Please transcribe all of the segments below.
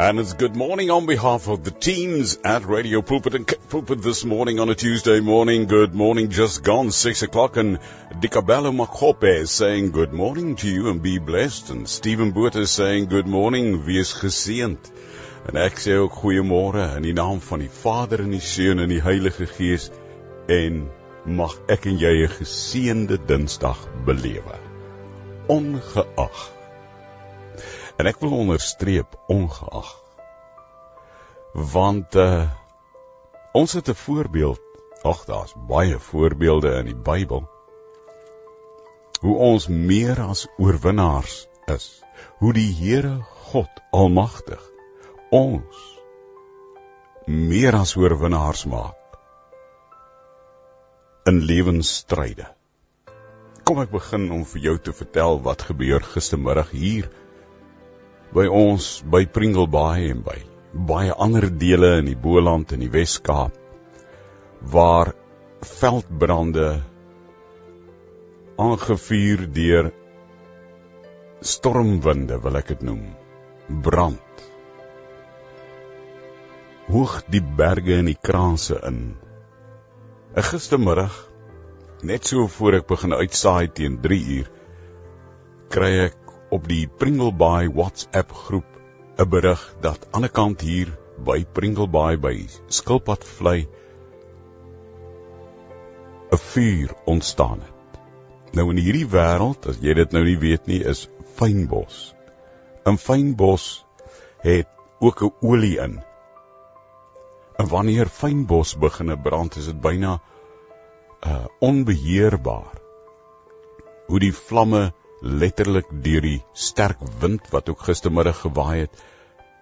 And it's good morning on behalf of the teams at Radio Pulpit and Pulpit this morning on a Tuesday morning. Good morning, just gone six o'clock. And Dikabelo Makope is saying good morning to you and be blessed. And Stephen Boot is saying good morning, wees geseend. En ek sê ook goeiemôre in die naam van die Vader en die Seun en die Heilige Gees en mag ek en jy 'n geseënde Dinsdag belewe. Ongeag En ek wil onderstreep ongeag. Want uh ons het 'n voorbeeld. Ag, daar's baie voorbeelde in die Bybel. Hoe ons meer as oorwinnaars is. Hoe die Here God Almagtig ons meer as oorwinnaars maak in lewensstryde. Kom ek begin om vir jou te vertel wat gebeur gistermiddag hier by ons by Pringlebaai en by baie ander dele in die Boland en die Wes-Kaap waar veldbrande aangevuur deur stormwinde wil ek dit noem brand. Hoog die berge en die kraanse in. 'n gistermiddag net so voor ek begin uitsaai teen 3 uur kry ek op die Pringlebaai WhatsApp groep 'n berig dat aan die kant hier by Pringlebaai by Skilpadvlei 'n vuur ontstaan het. Nou in hierdie wêreld, as jy dit nou nie weet nie, is fynbos. In fynbos het ook 'n olie in. En wanneer fynbos begine brand, is dit byna uh onbeheerbaar. Hoe die vlamme letterlik deur die sterk wind wat ook gistermiddag gewaai het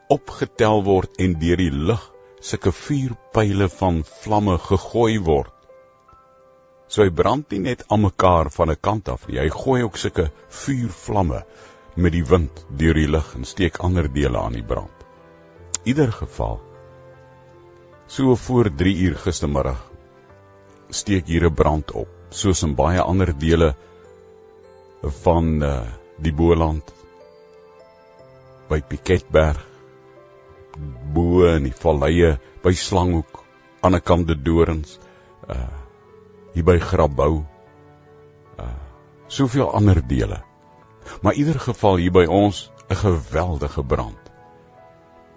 opgetel word en deur die lug sulke vuurpyle van vlamme gegooi word. So hy brand nie net aan mekaar van 'n kant af nie, hy gooi ook sulke vuurvlamme met die wind deur die lug en steek ander dele aan die brand. Ieder geval so voor 3 uur gistermiddag steek hier 'n brand op, soos in baie ander dele van uh, die Boland. By Piketberg bo in die valleie by Slanghoek aan die kant die dorings uh hier by Grabouw. Uh soveel ander dele. Maar in ieder geval hier by ons 'n geweldige brand.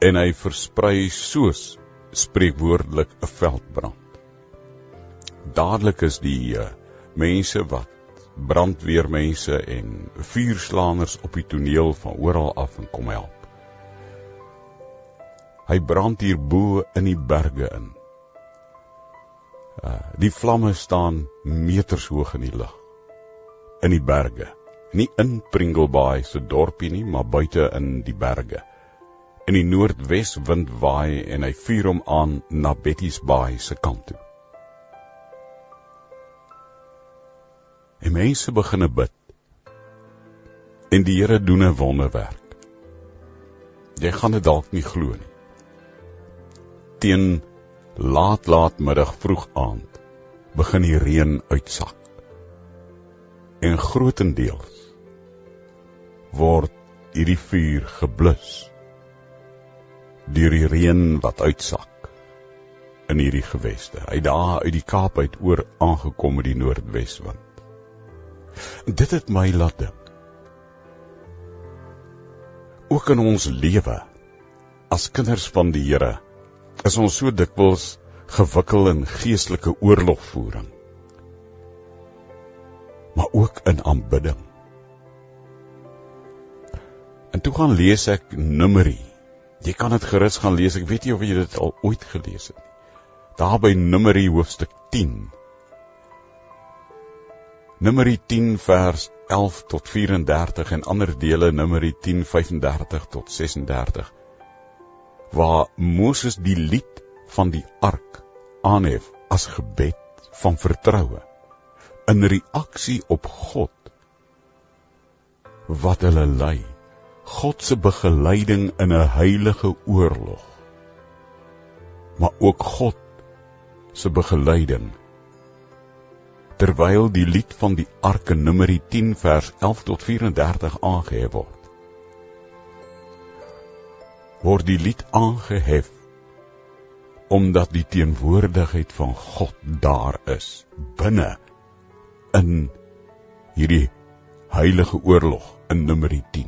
En hy versprei soos spreekwoordelik 'n veldbrand. Dadelik is die uh, mense wat brandweermense en vuurslaaners op die toneel van oral af en kom help. Hy brand hier bo in die berge in. Uh, die vlamme staan meters hoog in die lug. In die berge. Nie in Pringlebaai se dorpie nie, maar buite in die berge. In die noordweswind waai en hy vuur hom aan na Betty's Baai se kant toe. En mense begine bid. En die Here doen 'n wonderwerk. Jy gaan dit dalk nie glo nie. Teen laat laat middag vroeg aand begin die reën uitsak. En grootendeels word hierdie vuur geblus deur die reën wat uitsak in hierdie geweste. Hy daar uit die Kaap uit oor aangekom met die noordweswind. Dit het my laat dink. Ook in ons lewe as kinders van die Here is ons so dikwels gewikkel in geestelike oorlogvoering. Maar ook in aanbidding. En toe gaan lees ek Numeri. Jy kan dit gerus gaan lees. Ek weet nie of jy dit al ooit gelees het nie. Daar by Numeri hoofstuk 10 Numeri 10 vers 11 tot 34 en ander dele Numeri 10 35 tot 36 waar Moses die lied van die ark aanhef as gebed van vertroue in reaksie op God wat hulle lei God se begeleiding in 'n heilige oorlog maar ook God se begeleiding terwyl die lied van die ark in Numeri 10 vers 11 tot 34 aangehef word. word die lied aangehef omdat die teenwoordigheid van God daar is binne in hierdie heilige oorlog in Numeri 10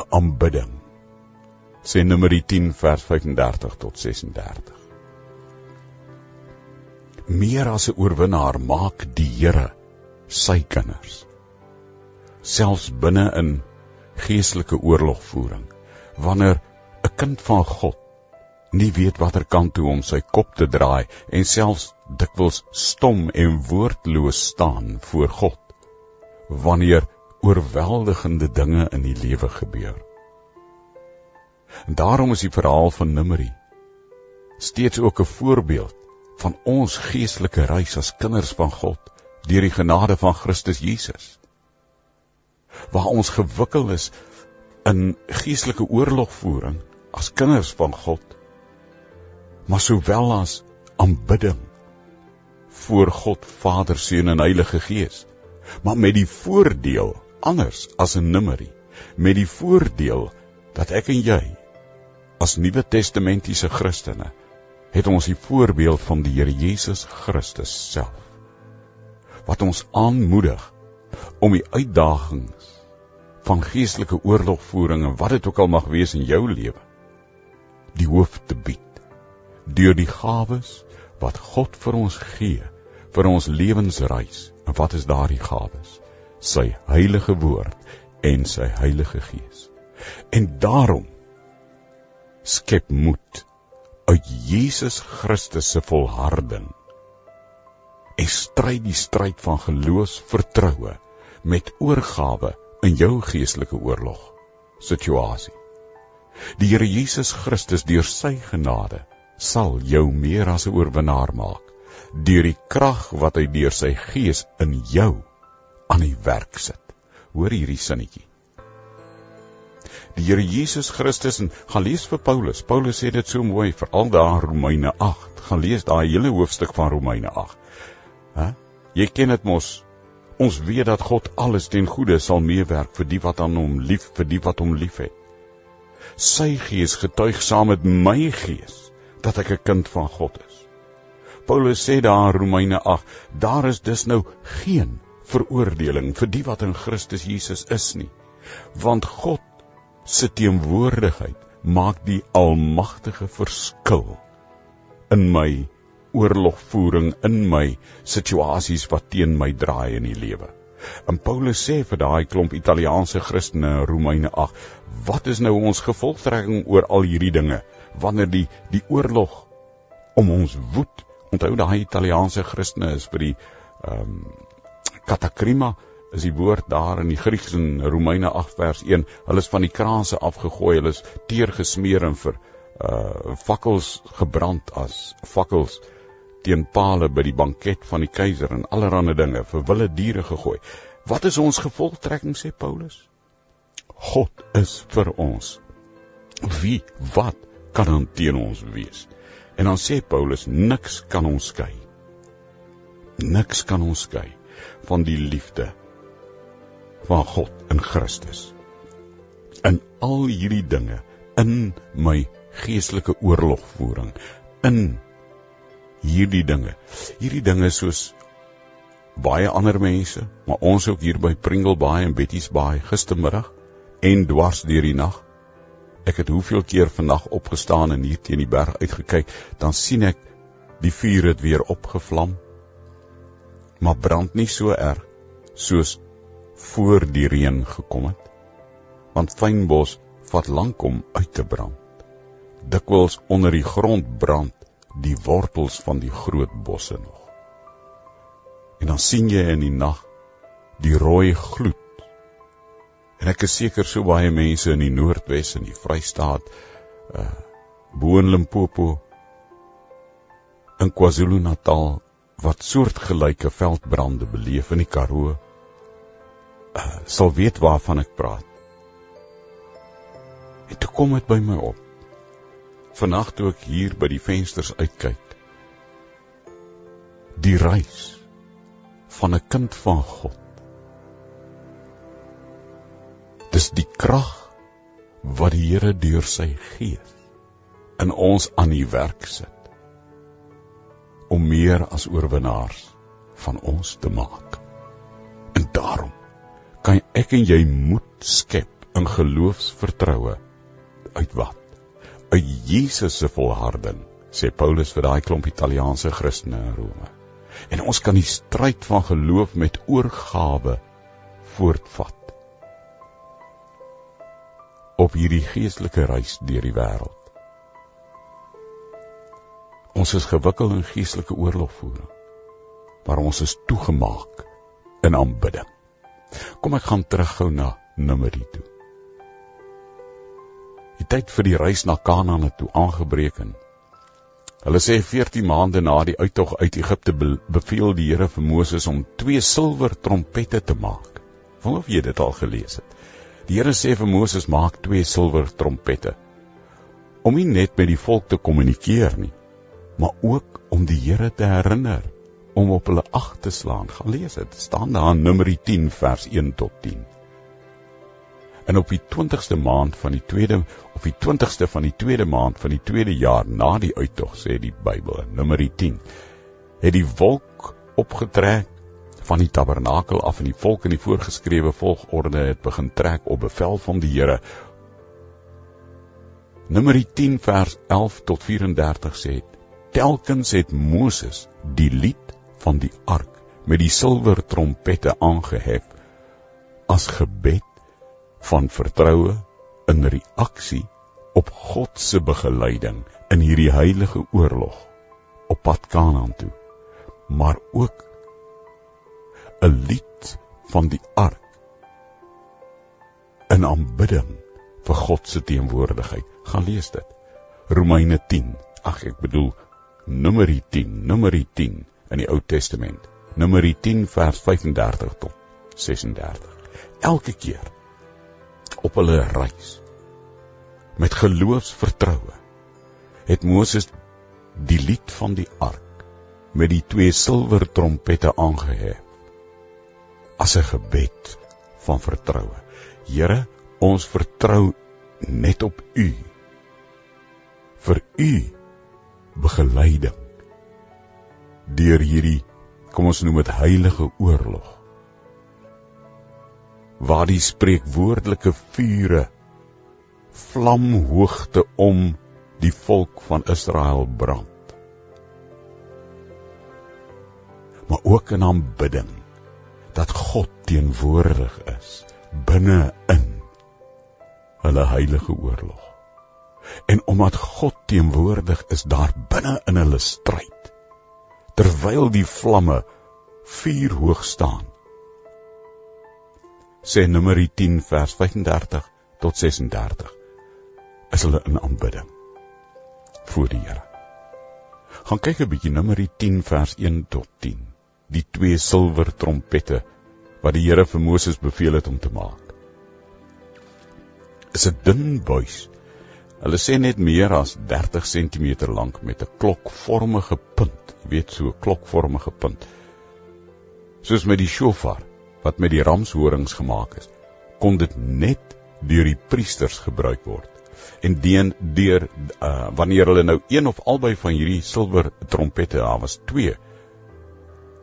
'n aanbidding sê Numeri 10 vers 35 tot 36 meer as 'n oorwinnaar maak die Here sy kinders selfs binne in geestelike oorlogvoering wanneer 'n kind van God nie weet watter kant toe om sy kop te draai en selfs dikwels stom en woordloos staan voor God wanneer oorweldigende dinge in die lewe gebeur. En daarom is die verhaal van Nimri steeds ook 'n voorbeeld van ons geestelike reis as kinders van God deur die genade van Christus Jesus. Waar ons gewikkel is in geestelike oorlogvoering as kinders van God, maar sowel as aanbidding voor God Vader, Seun en Heilige Gees. Maar met die voordeel anders as 'n nimmerie, met die voordeel dat ek en jy as Nuwe Testamentiese Christene het ons die voorbeeld van die Here Jesus Christus self wat ons aanmoedig om die uitdagings van geestelike oorlogvoering en wat dit ook al mag wees in jou lewe die hoof te bied deur die gawes wat God vir ons gee vir ons lewensreis. En wat is daardie gawes? Sy heilige woord en sy heilige gees. En daarom skep moed uit Jesus Christus se volharding en stry die stryd van geloof vertroue met oorgawe in jou geestelike oorlog situasie. Die Here Jesus Christus deur sy genade sal jou meer as 'n oorwinnaar maak deur die krag wat hy deur sy gees in jou aan die werk sit. Hoor hierdie sinnetjie. Die Here Jesus Christus en gaan lees vir Paulus. Paulus sê dit so mooi veral daar in Romeine 8. Gaan lees daai hele hoofstuk van Romeine 8. Hæ? Jy ken dit mos Ons weet dat God alles ten goeie sal meewerk vir die wat aan hom lief, vir die wat hom liefhet. Sy gees getuig saam met my gees dat ek 'n kind van God is. Paulus sê daar in Romeine 8, daar is dus nou geen veroordeling vir die wat in Christus Jesus is nie, want God se teenwoordigheid maak die almagtige verskil in my oorlogvoering in my situasies wat teen my draai in die lewe. En Paulus sê vir daai klomp Italiaanse Christene in Romeine 8, wat is nou ons gevolgtrekking oor al hierdie dinge wanneer die die oorlog om ons woed? Onthou daai Italiaanse Christene is vir die ehm um, katakrima is die woord daar in die Grieks in Romeine 8 vers 1. Hulle is van die kraanse afgegooi, hulle is teer gesmeer en vir uh fakkels gebrand as fakkels teen pale by die banket van die keiser en allerlei dinge vir wilde diere gegooi. Wat is ons gevolgtrekking sê Paulus? God is vir ons. Wie wat kan dan teen ons wees? En dan sê Paulus niks kan ons skei. Niks kan ons skei van die liefde van God in Christus. In al hierdie dinge in my geestelike oorlogvoering in hierdie dinge. Hierdie dinge soos baie ander mense, maar ons ook hier by Pringle Bay en Betty's Bay gistermiddag en dwars deur die nag. Ek het hoeveel keer vandag opgestaan en hier teen die berg uitgekyk, dan sien ek die vuur het weer opgevlam. Maar brand nie so erg soos voor die reën gekom het. Want fynbos vat lank om uit te brand. Dikwels onder die grond brand die wortels van die groot bosse nog. En dan sien jy in die nag die rooi gloed. En ek is seker so baie mense in die Noordwes en die Vrystaat, uh bo in Limpopo in KwaZulu-Natal wat soortgelyke veldbrande beleef in die Karoo, sal weet waarvan ek praat. En toe kom dit by my op vannag toe ek hier by die vensters uitkyk. Die reis van 'n kind van God. Dis die krag wat die Here deur sy gees in ons aan die werk sit om meer as oorwinnaars van ons te maak. Kan ek en jy moed skep in geloofsvertroue uit wat? Uit Jesus se volharding, sê Paulus vir daai klomp Italiaanse Christene in Rome. En ons kan die stryd van geloof met oorgawe voortvat op hierdie geestelike reis deur die wêreld. Ons is gewikkeld in geestelike oorlogvoering, maar ons is toegemaak in aanbidding. Kom ek gaan terughou na Numeri toe. Die tyd vir die reis na Kanaan het toe aangebreek en hulle sê 14 maande na die uittog uit Egipte beveel die Here vir Moses om twee silwer trompette te maak. Wonder of jy dit al gelees het. Die Here sê vir Moses maak twee silwer trompette om nie net met die volk te kommunikeer nie, maar ook om die Here te herinner om op hulle ag te slaan. Gaan lees dit. staan daar in Numeri 10 vers 1 tot 10. En op die 20ste maand van die tweede of die 20ste van die tweede maand van die tweede jaar na die uittog sê die Bybel in Numeri 10 het die wolk opgetrek van die tabernakel af en die volk in die voorgeskrewe volgorde het begin trek op bevel van die Here. Numeri 10 vers 11 tot 34 sê: Telkens het Moses die lied van die ark met die silwer trompette aangehef as gebed van vertroue in reaksie op God se begeleiding in hierdie heilige oorlog op pad Kanaan toe maar ook 'n lied van die ark in aanbidding vir God se teenwoordigheid. Gaan lees dit. Romeine 10. Ag ek bedoel Numeri 10, Numeri 10 in die Ou Testament. Numeri 10 vers 35 tot 36. Elke keer op hulle reis met geloofsvertroue het Moses die lied van die ark met die twee silwer trompette aangehef as 'n gebed van vertroue. Here, ons vertrou net op U. vir U begeleiding deur hierdie kom ons noem dit heilige oorlog waar die spreekwoordelike vure vlam hoogte om die volk van Israel brand maar ook in aanbidding dat God teenwoordig is binne in hulle heilige oorlog. En omdat God teenwoordig is daar binne in hulle stryd, terwyl die vlamme vuur hoog staan. Sê Numeri 10 vers 35 tot 36 is hulle in aanbidding voor die Here. Gaan kyk 'n bietjie Numeri 10 vers 1 tot 10 die twee silwer trompette wat die Here vir Moses beveel het om te maak. Is 'n dun buis. Hulle sê net meer as 30 cm lank met 'n klokvormige punt, jy weet so 'n klokvormige punt. Soos met die shofar wat met die ramshorings gemaak is, kon dit net deur die priesters gebruik word. En deen deur uh, wanneer hulle nou een of albei van hierdie silwer trompette, daar was twee,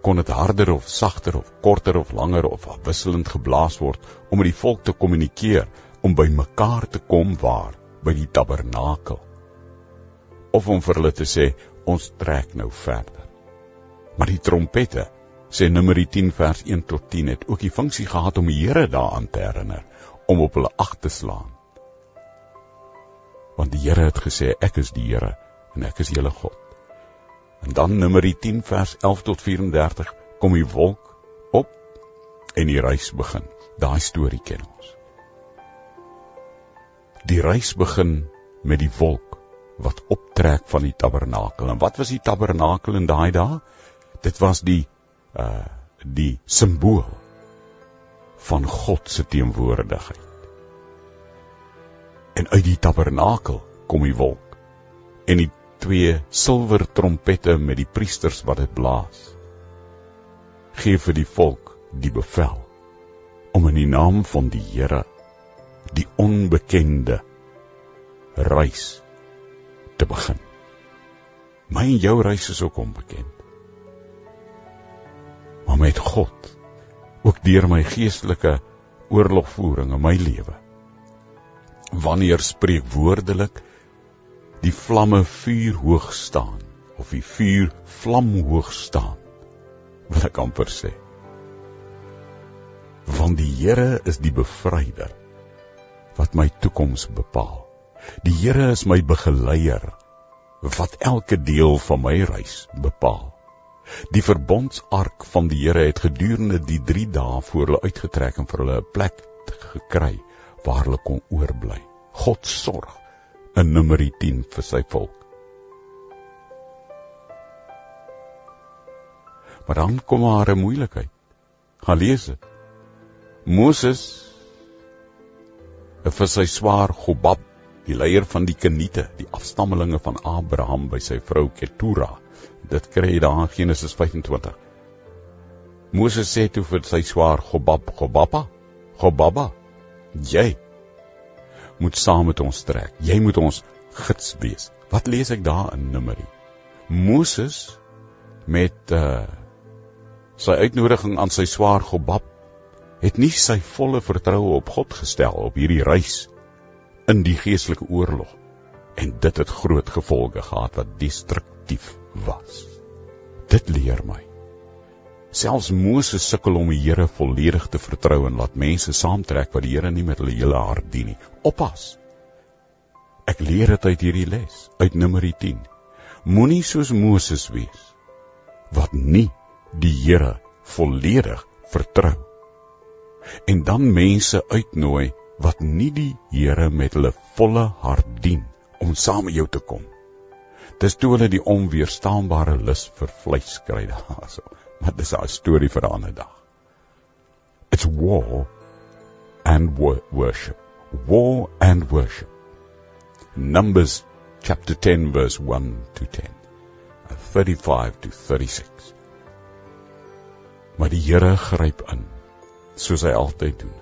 kon dit harder of sagter of korter of langer of wisselend geblaas word om met die volk te kommunikeer om by mekaar te kom waar by die tabernakel of om vir hulle te sê ons trek nou verder maar die trompette sê Numeri 10 vers 1 tot 10 het ook die funksie gehad om die Here daaraan te herinner om op hulle ag te slaan want die Here het gesê ek is die Here en ek is julle God En dan Numeri 10 vers 11 tot 34 kom die wolk op en die reis begin. Daai storie ken ons. Die reis begin met die wolk wat optrek van die tabernakel. En wat was die tabernakel in daai dae? Dit was die uh die simbool van God se teenwoordigheid. En uit die tabernakel kom die wolk en die twee silwer trompette met die priesters wat dit blaas. Gee vir die volk die bevel om in die naam van die Here die onbekende reis te begin. My en jou reis is ook onbekend. Maar met God, ook deur my geestelike oorlogvoering in my lewe. Wanneer spreek woordelik die vlamme vuur hoog staan of die vuur vlam hoog staan wil ek amper sê want die Here is die bevryder wat my toekoms bepaal die Here is my begeleier wat elke deel van my reis bepaal die verbondsark van die Here het gedurende die 3 dae voor hulle uitgetrek en vir hulle 'n plek gekry waar hulle kon oorbly God sorg in Numeri 10 vir sy volk Maar dan kom maar 'n moeilikheid. Gaan lees dit. Moses vir sy swaar Gobab, die leier van die Keniete, die afstammelinge van Abraham by sy vrou Ketura. Dit kry jy daar in Genesis 25. Moses sê toe vir sy swaar Gobab, Gobaba, Gobaba, jy moet saam met ons trek. Jy moet ons gids wees. Wat lees ek daar in Numeri? Moses met uh sy uitnodiging aan sy swaar Gobab het nie sy volle vertroue op God gestel op hierdie reis in die geestelike oorlog en dit het groot gevolge gehad wat destruktief was. Dit leer my. Selfs Moses sukkel om die Here volledig te vertrou en laat mense saamtrek wat die Here nie met hulle hele hart dien nie. Oppas. Ek leer dit uit hierdie les, uit Numeri 10. Moenie soos Moses wees wat nie die Here volledig vertrou en dan mense uitnooi wat nie die Here met hulle volle hart dien om saam met jou te kom. Dis toe hulle die onweerstaanbare lus vir vleis kry daarso. Maar dis 'n storie vir 'n ander dag. It's war and worship. War and worship. Numbers chapter 10 verse 1 to 10. 35 to 36. Maar die Here gryp in soos hy altyd doen.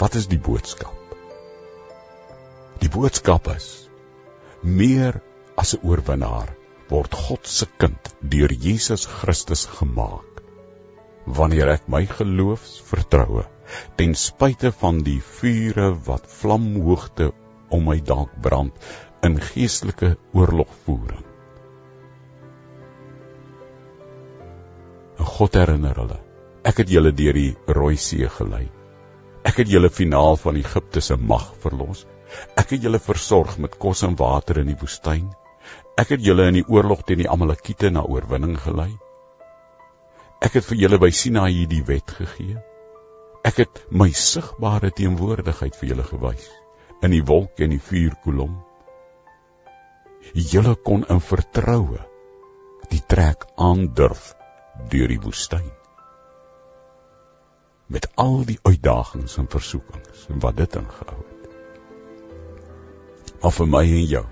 Wat is die boodskap? Die boodskap is meer as 'n oorwinnaar word God se kind deur Jesus Christus gemaak. Wanneer ek my geloofs vertroue ten spyte van die vure wat vlamhoogte om my dalk brand in geestelike oorlogvoering God herinner hulle. Ek het julle deur die Rooi See gelei. Ek het julle finaal van Egipte se mag verlos. Ek het julle versorg met kos en water in die woestyn. Ek het julle in die oorlog teen die Amalekiete na oorwinning gelei. Ek het vir julle by Sinaï die wet gegee. Ek het my sigbare teenwoordigheid vir julle gewys in die wolk en die vuurkolom. Julle kon in vertroue die trek aandurf deur die woestyn. Met al die uitdagings en versoekings en wat dit ingehou het. Maar vir my en jou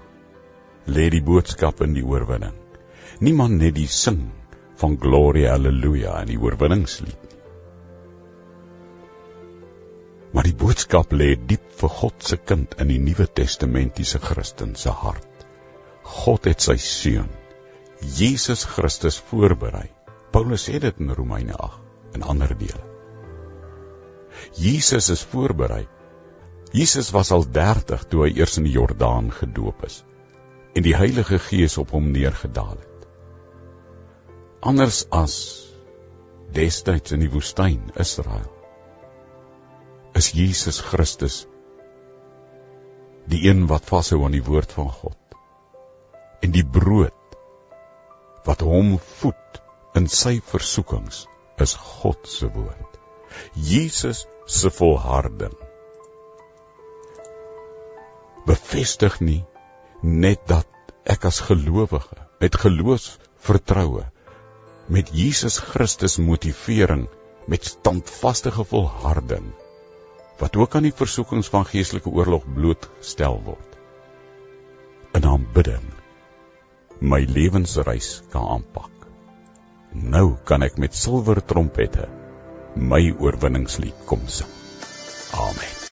lê die boodskap in die oorwinning. Niemand net die sing van gloria haleluja in die oorwinningslied nie. Maar die boodskap lê diep vir God se kind in die Nuwe Testamentiese Christen se hart. God het sy seun Jesus Christus voorberei Paulus sê dit in Romeine 8 en ander dele. Jesus is voorberei. Jesus was al 30 toe hy eers in die Jordaan gedoop is en die Heilige Gees op hom neergedaal het. Anders as destyds in die woestyn Israel is Jesus Christus die een wat vashou aan die woord van God en die brood wat hom voed in sy versoekings is God se woord. Jesus se volharding. Bevestig nie net dat ek as gelowige met geloofs vertroue met Jesus Christus motivering met standvaste volharding wat ook aan die versoekings van geestelike oorlog blootgestel word in aanbidding my lewensreis kan aanpak. Nou kan ek met silwer trompette my oorwinningslied kom sing. Amen.